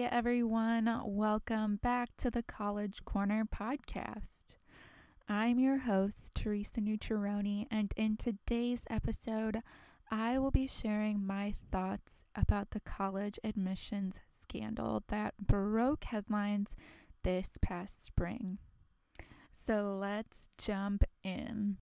Hey everyone, welcome back to the College Corner podcast. I'm your host, Teresa Nucciaroni, and in today's episode, I will be sharing my thoughts about the college admissions scandal that broke headlines this past spring. So let's jump in.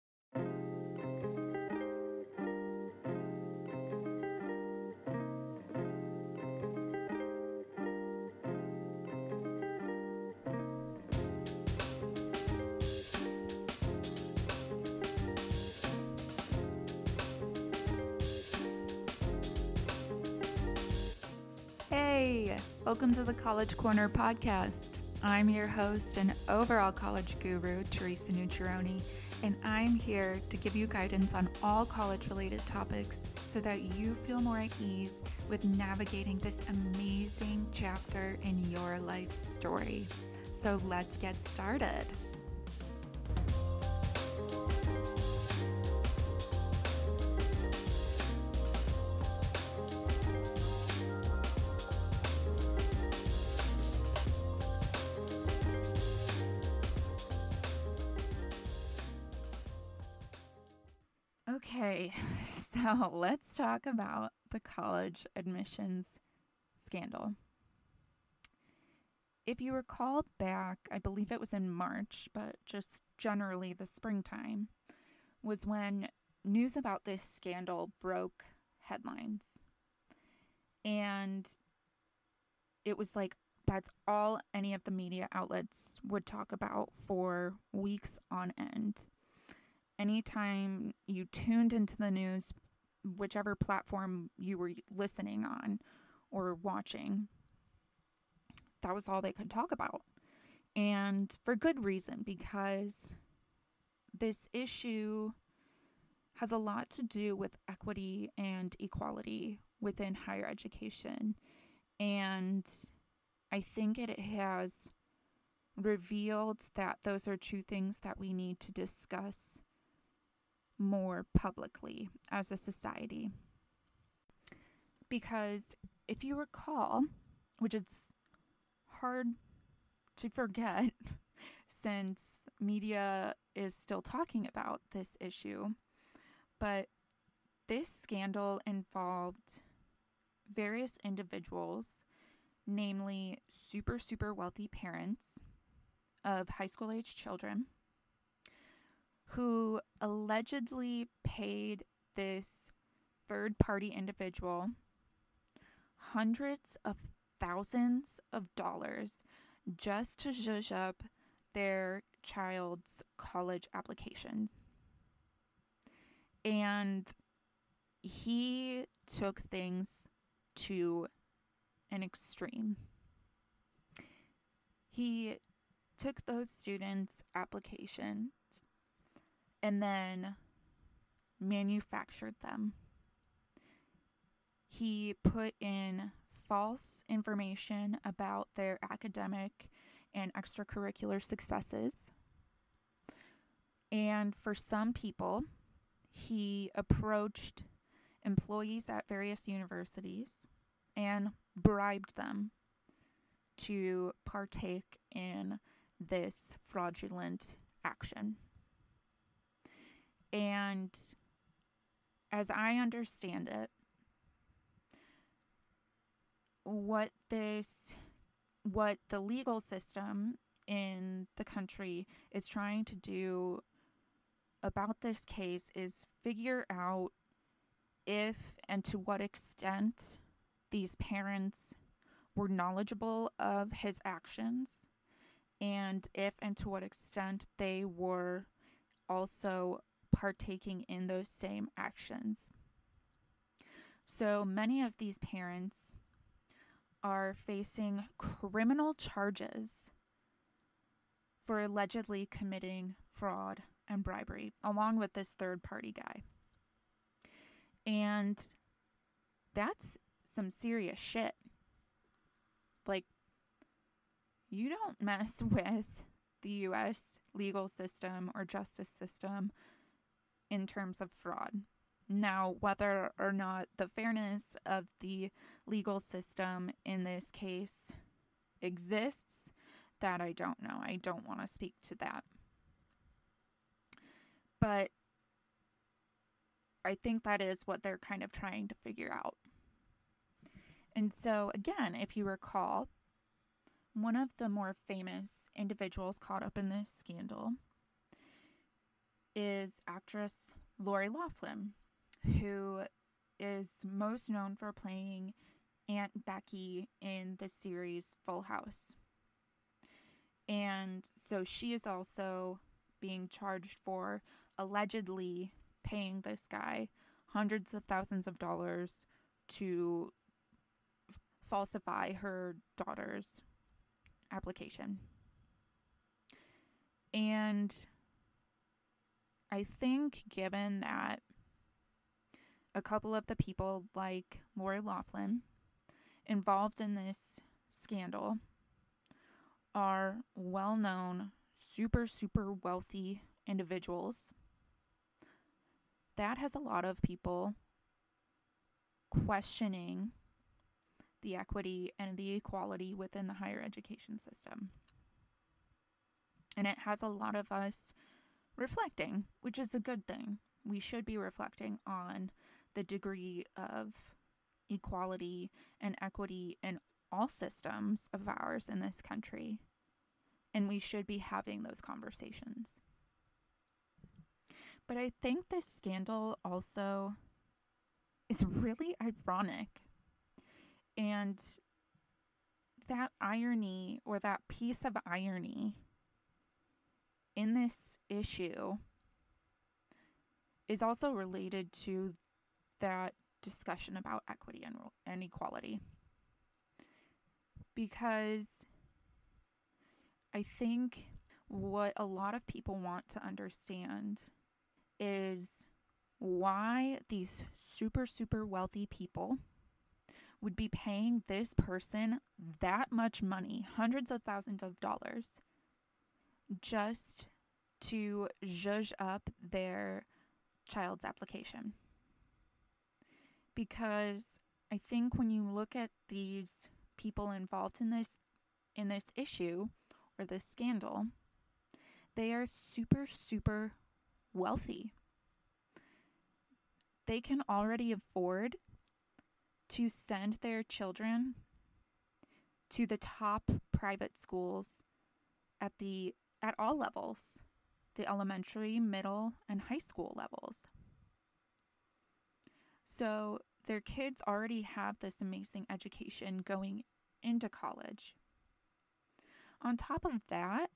Welcome to the College Corner podcast. I'm your host and overall college guru, Teresa Nucciaroni, and I'm here to give you guidance on all college related topics so that you feel more at ease with navigating this amazing chapter in your life story. So let's get started. let's talk about the college admissions scandal. If you recall back, I believe it was in March, but just generally the springtime, was when news about this scandal broke headlines. And it was like that's all any of the media outlets would talk about for weeks on end anytime you tuned into the news, whichever platform you were listening on or watching, that was all they could talk about. And for good reason, because this issue has a lot to do with equity and equality within higher education. And I think it has revealed that those are two things that we need to discuss more publicly as a society. Because if you recall, which it's hard to forget since media is still talking about this issue, but this scandal involved various individuals, namely super, super wealthy parents of high school age children who allegedly paid this third party individual hundreds of thousands of dollars just to zhuzh up their child's college application. And he took things to an extreme. He took those students' application and then manufactured them. He put in false information about their academic and extracurricular successes. And for some people, he approached employees at various universities and bribed them to partake in this fraudulent action. And as I understand it, what this what the legal system in the country is trying to do about this case is figure out if and to what extent these parents were knowledgeable of his actions and if and to what extent they were also partaking in those same actions. So many of these parents are facing criminal charges for allegedly committing fraud and bribery, along with this third party guy. And that's some serious shit. Like, you don't mess with the US legal system or justice system in terms of fraud. Now, whether or not the fairness of the legal system in this case exists, that I don't know. I don't want to speak to that. But I think that is what they're kind of trying to figure out. And so, again, if you recall, one of the more famous individuals caught up in this scandal is actress Lori Loughlin, who is most known for playing Aunt Becky in the series Full House. And so she is also being charged for allegedly paying this guy hundreds of thousands of dollars to f- falsify her daughter's application. And I think, given that a couple of the people, like Lori Loughlin, involved in this scandal are well known, super, super wealthy individuals, that has a lot of people questioning the equity and the equality within the higher education system. And it has a lot of us reflecting, which is a good thing. We should be reflecting on the degree of equality and equity in all systems of ours in this country. And we should be having those conversations. But I think this scandal also is really ironic. And that irony or that piece of irony in this issue is also related to that discussion about equity and, and equality. Because I think what a lot of people want to understand is why these super, super wealthy people would be paying this person that much money, hundreds of thousands of dollars, just to zhuzh up their child's application. Because I think when you look at these people involved in this in this issue or this scandal, they are super super wealthy. They can already afford to send their children to the top private schools at the at all levels, the elementary, middle, and high school levels. So their kids already have this amazing education going into college. On top of that,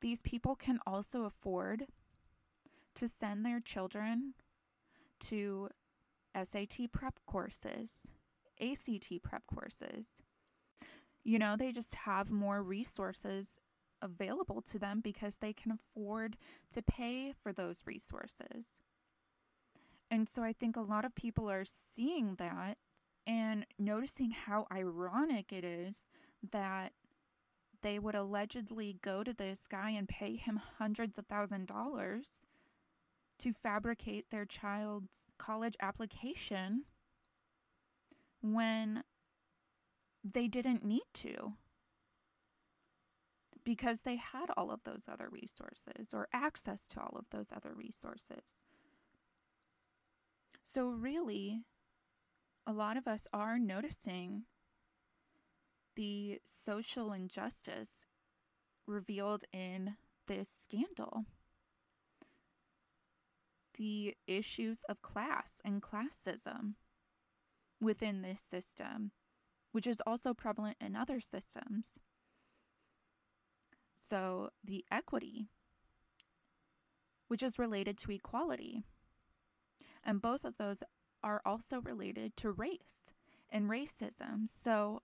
these people can also afford to send their children to SAT prep courses, ACT prep courses. You know, they just have more resources available to them because they can afford to pay for those resources. And so I think a lot of people are seeing that and noticing how ironic it is that they would allegedly go to this guy and pay him hundreds of thousand dollars to fabricate their child's college application when they didn't need to because they had all of those other resources or access to all of those other resources. So, really, a lot of us are noticing the social injustice revealed in this scandal. The issues of class and classism within this system, which is also prevalent in other systems. So, the equity, which is related to equality. And both of those are also related to race and racism. So,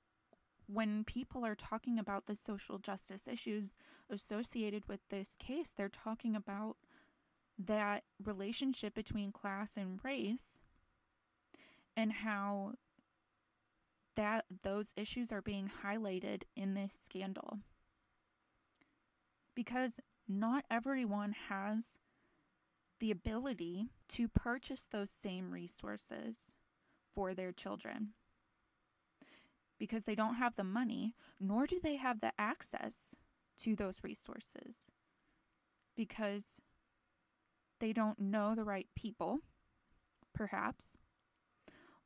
when people are talking about the social justice issues associated with this case, they're talking about that relationship between class and race and how that those issues are being highlighted in this scandal. Because not everyone has the ability to purchase those same resources for their children because they don't have the money, nor do they have the access to those resources because they don't know the right people, perhaps,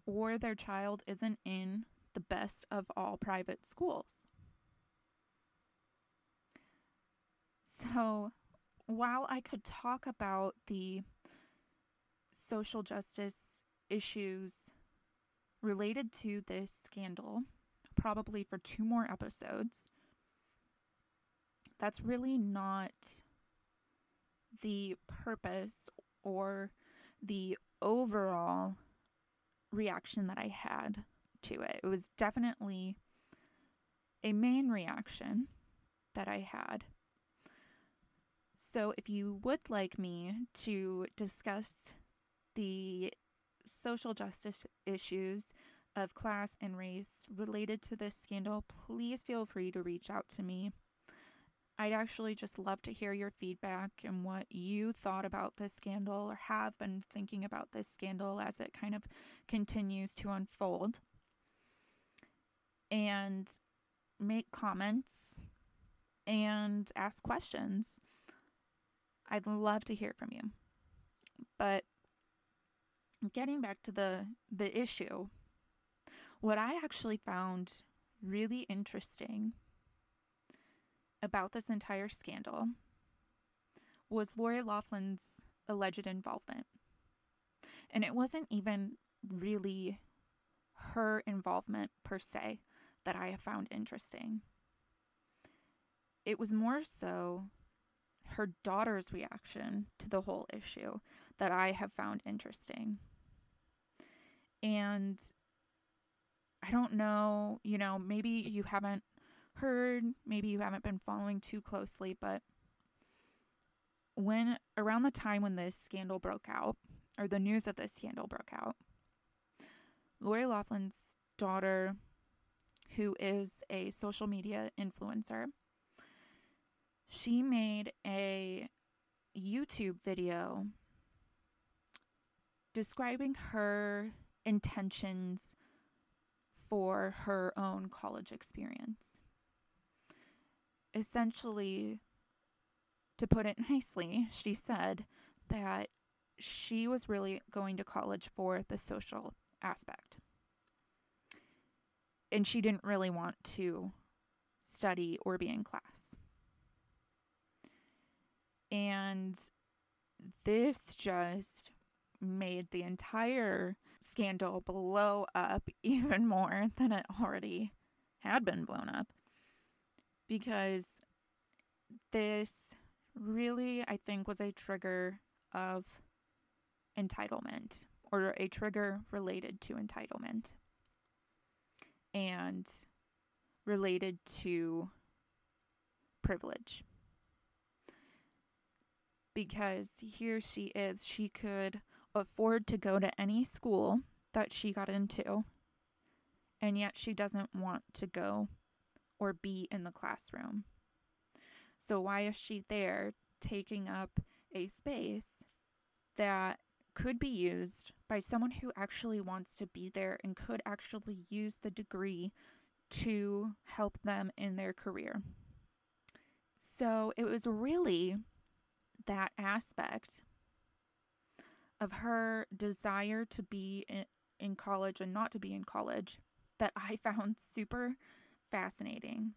or their child isn't in the best of all private schools. So, while I could talk about the social justice issues related to this scandal, probably for two more episodes, that's really not the purpose or the overall reaction that I had to it. It was definitely a main reaction that I had. So, if you would like me to discuss the social justice issues of class and race related to this scandal, please feel free to reach out to me. I'd actually just love to hear your feedback and what you thought about this scandal or have been thinking about this scandal as it kind of continues to unfold. And make comments and ask questions. I'd love to hear from you. But getting back to the the issue, what I actually found really interesting about this entire scandal was Lori Loughlin's alleged involvement. And it wasn't even really her involvement per se that I have found interesting. It was more so her daughter's reaction to the whole issue that I have found interesting. And I don't know, you know, maybe you haven't heard, maybe you haven't been following too closely, but when around the time when this scandal broke out, or the news of this scandal broke out, Lori Loughlin's daughter, who is a social media influencer, she made a YouTube video describing her intentions for her own college experience essentially, to put it nicely, she said that she was really going to college for the social aspect. And she didn't really want to study or be in class. And this just made the entire scandal blow up even more than it already had been blown up because this really, I think, was a trigger of entitlement or a trigger related to entitlement and related to privilege. Because here she is, she could afford to go to any school that she got into, and yet she doesn't want to go or be in the classroom. So, why is she there taking up a space that could be used by someone who actually wants to be there and could actually use the degree to help them in their career? So, it was really that aspect of her desire to be in, college and not to be in college that I found super fascinating.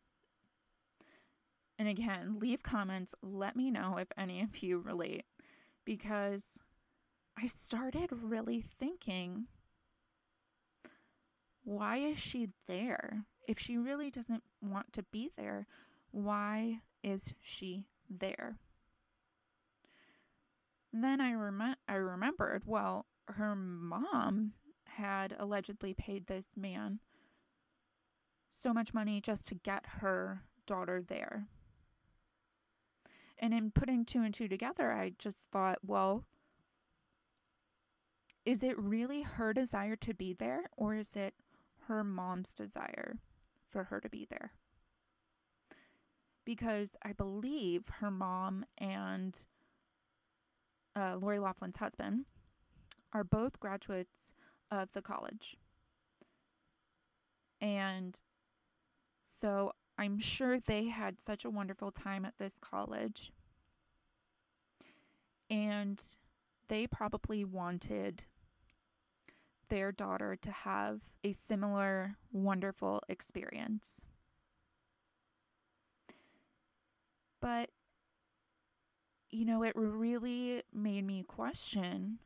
And again, leave comments. Let me know if any of you relate because I started really thinking why is she there? If she really doesn't want to be there, why is she there? Then I rem- I remembered, well, her mom had allegedly paid this man so much money just to get her daughter there. And in putting two and two together, I just thought, well, is it really her desire to be there, or is it her mom's desire for her to be there? Because I believe her mom and uh, Lori Loughlin's husband are both graduates of the college And so I'm sure they had such a wonderful time at this college. And they probably wanted their daughter to have a similar wonderful experience. But, you know, it really made me question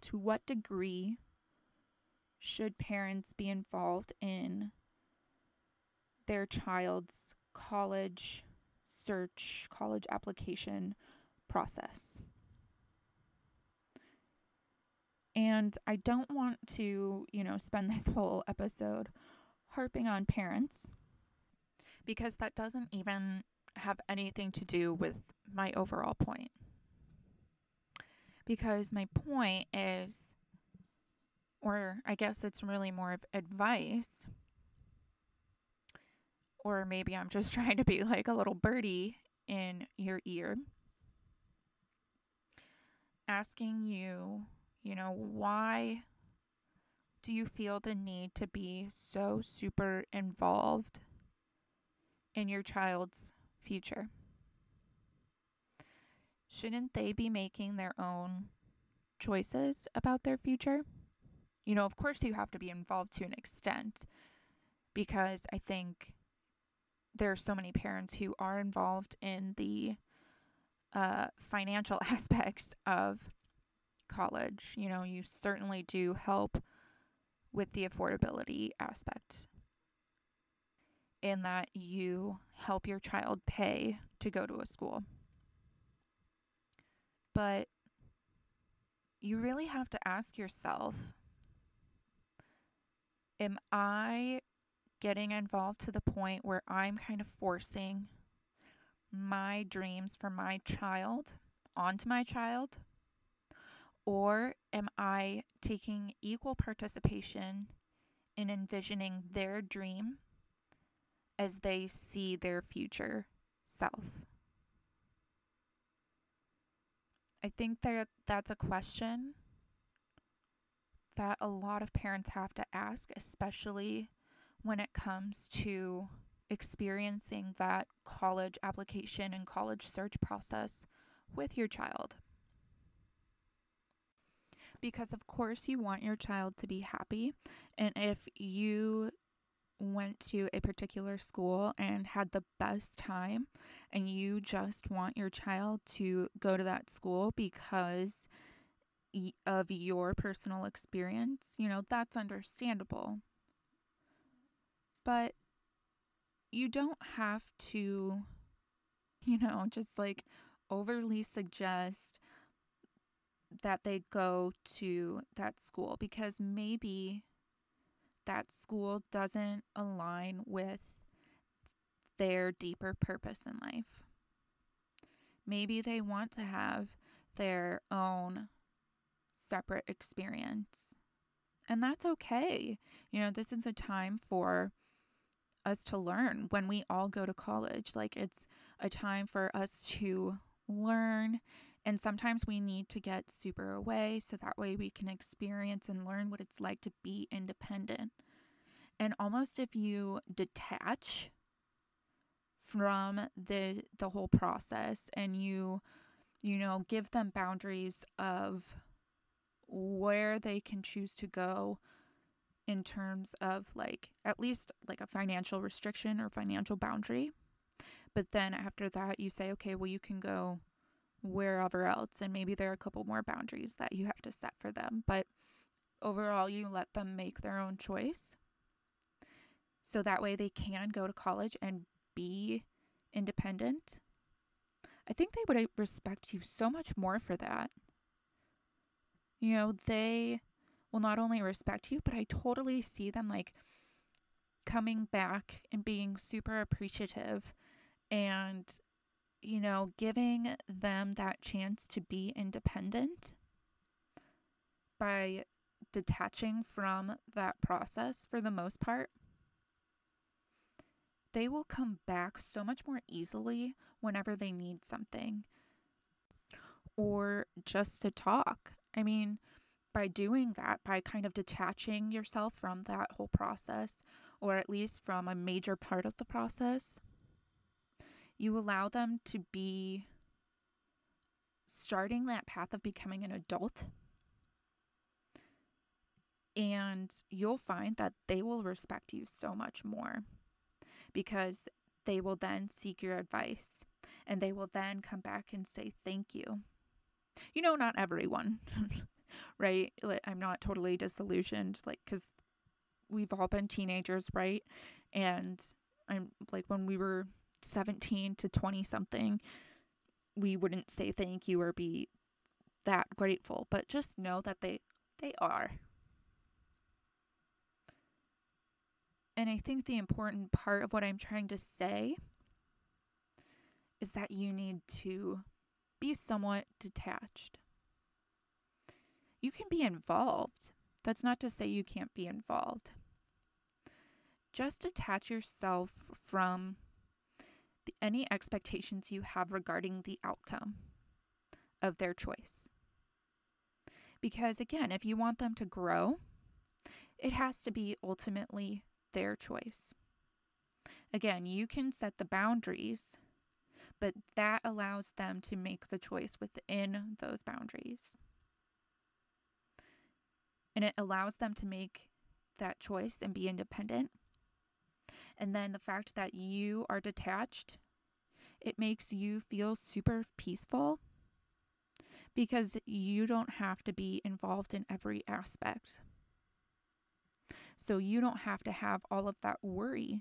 to what degree should parents be involved in their child's college search, college application process. And I don't want to, you know, spend this whole episode harping on parents because that doesn't even have anything to do with my overall point. Because my point is, or I guess it's really more of advice, or maybe I'm just trying to be like a little birdie in your ear, asking you, you know, why do you feel the need to be so super involved in your child's future? Shouldn't they be making their own choices about their future? You know, of course, you have to be involved to an extent because I think there are so many parents who are involved in the uh, financial aspects of college. You know, you certainly do help with the affordability aspect in that you help your child pay to go to a school. But you really have to ask yourself Am I getting involved to the point where I'm kind of forcing my dreams for my child onto my child? Or am I taking equal participation in envisioning their dream as they see their future self? I think that that's a question that a lot of parents have to ask, especially when it comes to experiencing that college application and college search process with your child. Because, of course, you want your child to be happy. And if you went to a particular school and had the best time, and you just want your child to go to that school because of your personal experience, you know, that's understandable. But you don't have to, you know, just like overly suggest that they go to that school because maybe that school doesn't align with their deeper purpose in life. Maybe they want to have their own separate experience. And that's okay. You know, this is a time for us to learn when we all go to college. Like it's a time for us to learn. And sometimes we need to get super away so that way we can experience and learn what it's like to be independent. And almost if you detach from the the whole process and you you know give them boundaries of where they can choose to go in terms of like at least like a financial restriction or financial boundary. But then after that, you say, okay, well, you can go wherever else. And maybe there are a couple more boundaries that you have to set for them. But overall, you let them make their own choice. So that way they can go to college and be independent. I think they would uh, respect you so much more for that. You know, they will not only respect you, but I totally see them like coming back and being super appreciative and, you know, giving them that chance to be independent by detaching from that process for the most part. They will come back so much more easily whenever they need something or just to talk. I mean, by doing that, by kind of detaching yourself from that whole process, or at least from a major part of the process, you allow them to be starting that path of becoming an adult. And you'll find that they will respect you so much more because they will then seek your advice and they will then come back and say thank you. You know, not everyone, right? I'm not totally disillusioned, like, because we've all been teenagers, right? And I'm like, when we were 17 to 20 something, we wouldn't say thank you or be that grateful, but just know that they they are. And I think the important part of what I'm trying to say is that you need to be somewhat detached. You can be involved. That's not to say you can't be involved. Just detach yourself from any expectations you have regarding the outcome of their choice. Because again, if you want them to grow, it has to be ultimately their choice. Again, you can set the boundaries, but that allows them to make the choice within those boundaries. And it allows them to make that choice and be independent and then the fact that you are detached, it makes you feel super peaceful because you don't have to be involved in every aspect. So you don't have to have all of that worry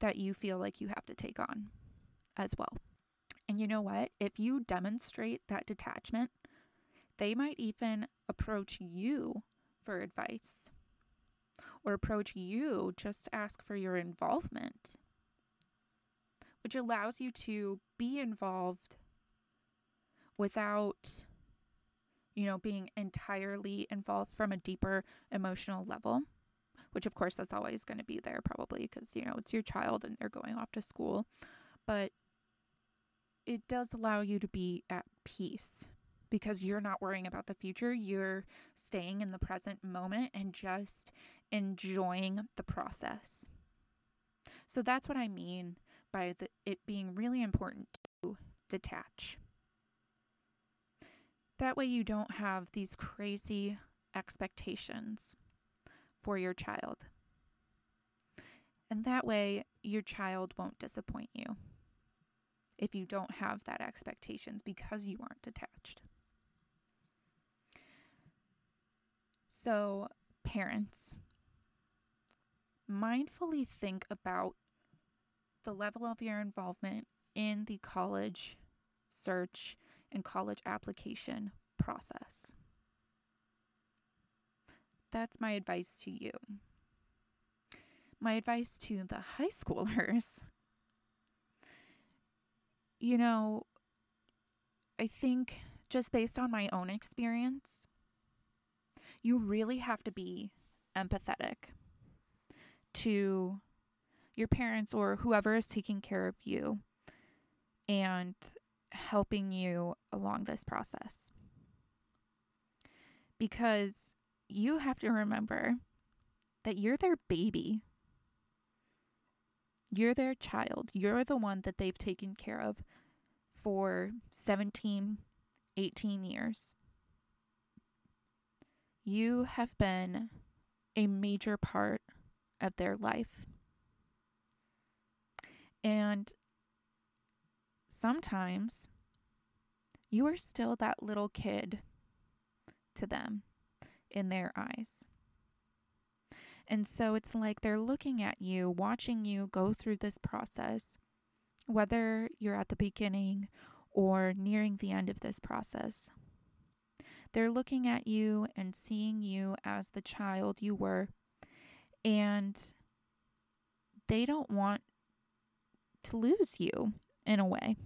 that you feel like you have to take on as well. And you know what? If you demonstrate that detachment, they might even approach you for advice or approach you just ask for your involvement, which allows you to be involved without, you know, being entirely involved from a deeper emotional level. Which, of course, that's always going to be there, probably, because, you know, it's your child and they're going off to school. But it does allow you to be at peace because you're not worrying about the future. You're staying in the present moment and just enjoying the process. So that's what I mean by the, it being really important to detach. That way, you don't have these crazy expectations for your child. And that way, your child won't disappoint you if you don't have that expectations because you aren't detached. So, parents, mindfully think about the level of your involvement in the college search and college application process. That's my advice to you. My advice to the high schoolers you know, I think just based on my own experience, you really have to be empathetic to your parents or whoever is taking care of you and helping you along this process. Because you have to remember that you're their baby. You're their child. You're the one that they've taken care of for 17, 18 years. You have been a major part of their life. And sometimes you are still that little kid to them in their eyes. And so it's like they're looking at you, watching you go through this process, whether you're at the beginning or nearing the end of this process. They're looking at you and seeing you as the child you were and they don't want to lose you in a way.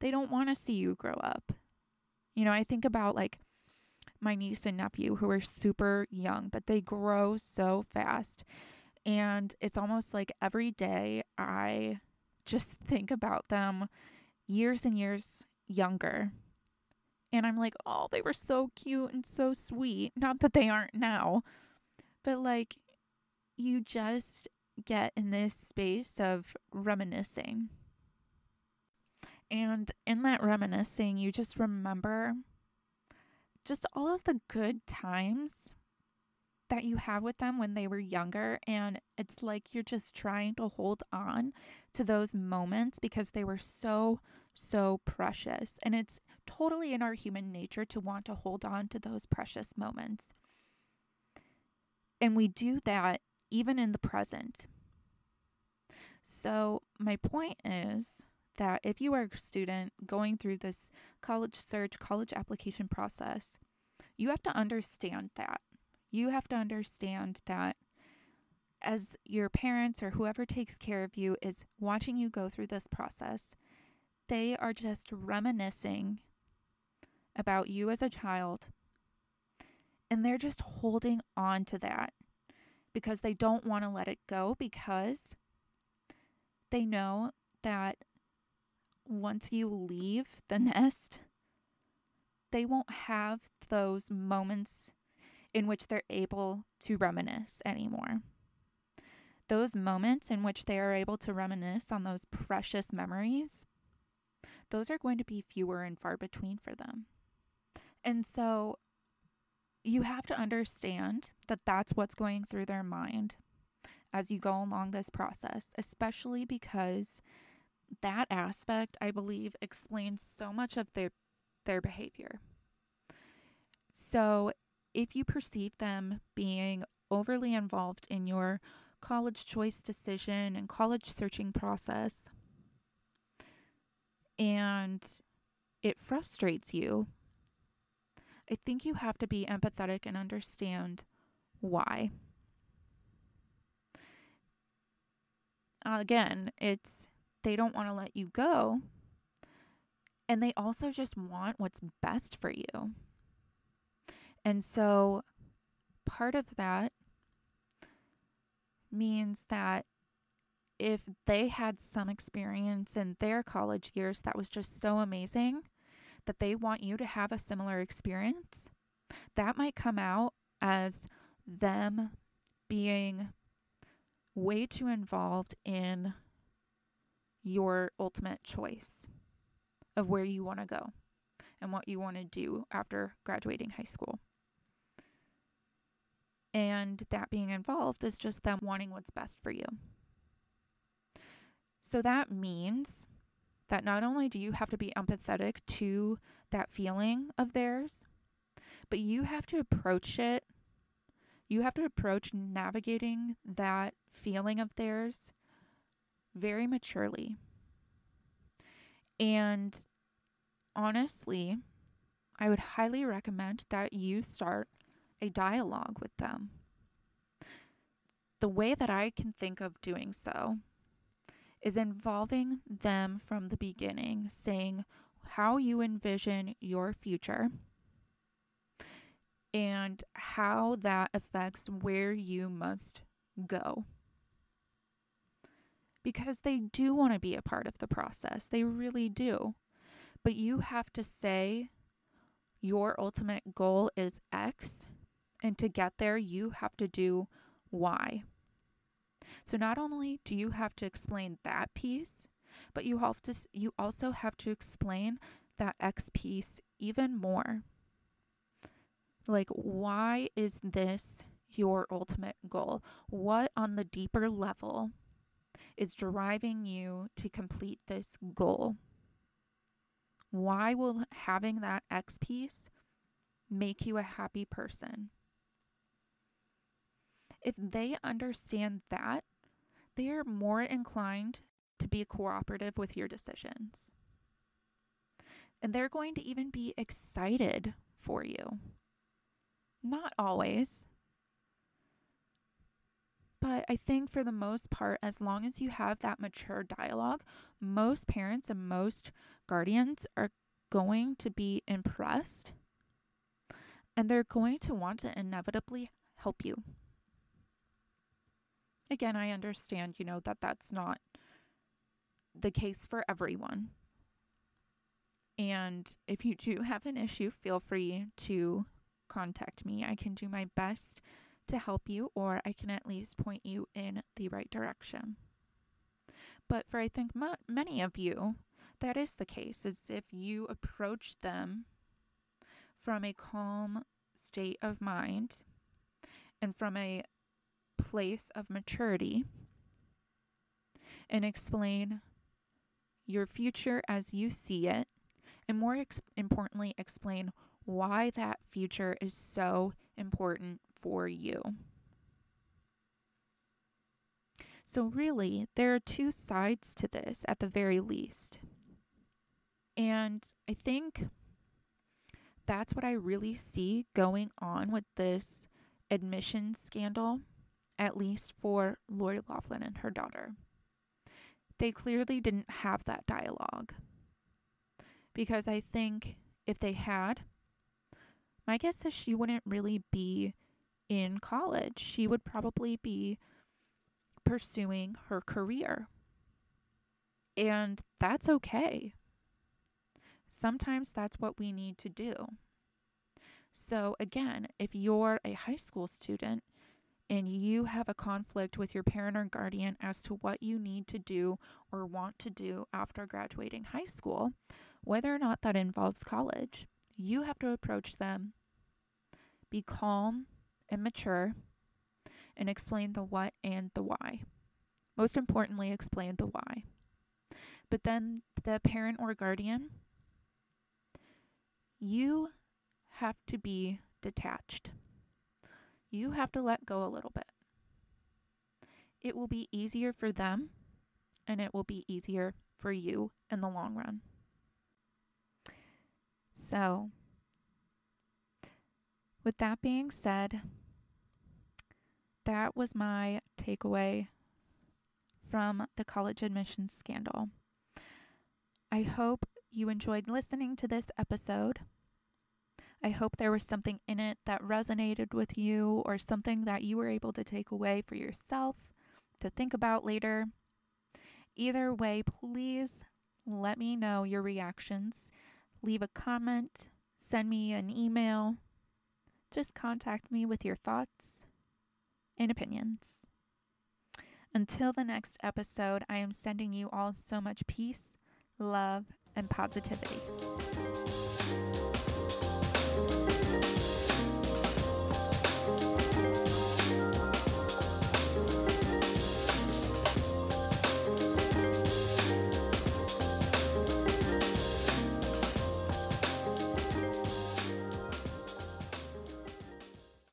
They don't want to see you grow up. You know, I think about like my niece and nephew who are super young, but they grow so fast. And it's almost like every day I just think about them years and years younger. And I'm like, oh, they were so cute and so sweet. Not that they aren't now, But like, you just get in this space of reminiscing. And in that reminiscing, you just remember just all of the good times that you had with them when they were younger. And it's like you're just trying to hold on to those moments because they were so, so precious. And it's totally in our human nature to want to hold on to those precious moments. And we do that even in the present. So, my point is that if you are a student going through this college search, college application process, you have to understand that. You have to understand that as your parents or whoever takes care of you is watching you go through this process, they are just reminiscing about you as a child. And they're just holding on to that because they don't want to let it go because they know that once you leave the nest, they won't have those moments in which they're able to reminisce anymore. Those moments in which they are able to reminisce on those precious memories, those are going to be fewer and far between for them. And so you have to understand that that's what's going through their mind as you go along this process, especially because that aspect, I believe, explains so much of their their behavior. So, if you perceive them being overly involved in your college choice decision and college searching process, and it frustrates you, I think you have to be empathetic and understand why. Again, it's they don't want to let you go. And they also just want what's best for you. And so part of that means that if they had some experience in their college years that was just so amazing that they want you to have a similar experience, that might come out as them being way too involved in your ultimate choice of where you want to go and what you want to do after graduating high school. And that being involved is just them wanting what's best for you. So that means that not only do you have to be empathetic to that feeling of theirs, but you have to approach it. You have to approach navigating that feeling of theirs very maturely. And honestly, I would highly recommend that you start a dialogue with them. The way that I can think of doing so is involving them from the beginning, saying how you envision your future and how that affects where you must go because they do want to be a part of the process. They really do. But you have to say your ultimate goal is X, and to get there, you have to do Y. So not only do you have to explain that piece, but you have to you also have to explain that X piece even more. Like why is this your ultimate goal? What on the deeper level is driving you to complete this goal? Why will having that X piece make you a happy person? If they understand that, they are more inclined to be cooperative with your decisions. And they're going to even be excited for you. Not always, but I think for the most part, as long as you have that mature dialogue, most parents and most guardians are going to be impressed and they're going to want to inevitably help you. Again, I understand, you know, that that's not the case for everyone. And if you do have an issue, feel free to contact me. I can do my best to help you, or I can at least point you in the right direction. But for I think many of you, that is the case. Is if you approach them from a calm state of mind and from a place of maturity and explain your future as you see it, and more ex- importantly, explain why that future is so important for you. So, really, there are two sides to this at the very least. And I think that's what I really see going on with this admissions scandal, at least for Lori Loughlin and her daughter. They clearly didn't have that dialogue. Because I think if they had, my guess is she wouldn't really be in college. She would probably be pursuing her career. And that's okay. Sometimes that's what we need to do. So, again, if you're a high school student and you have a conflict with your parent or guardian as to what you need to do or want to do after graduating high school, whether or not that involves college, you have to approach them, be calm and mature, and explain the what and the why. Most importantly, explain the why. But then the parent or guardian, you have to be detached. You have to let go a little bit. It will be easier for them and it will be easier for you in the long run. So, with that being said, that was my takeaway from the college admissions scandal. I hope you enjoyed listening to this episode. I hope there was something in it that resonated with you or something that you were able to take away for yourself to think about later. Either way, please let me know your reactions. Leave a comment, send me an email. Just contact me with your thoughts and opinions. Until the next episode, I am sending you all so much peace, love, and positivity.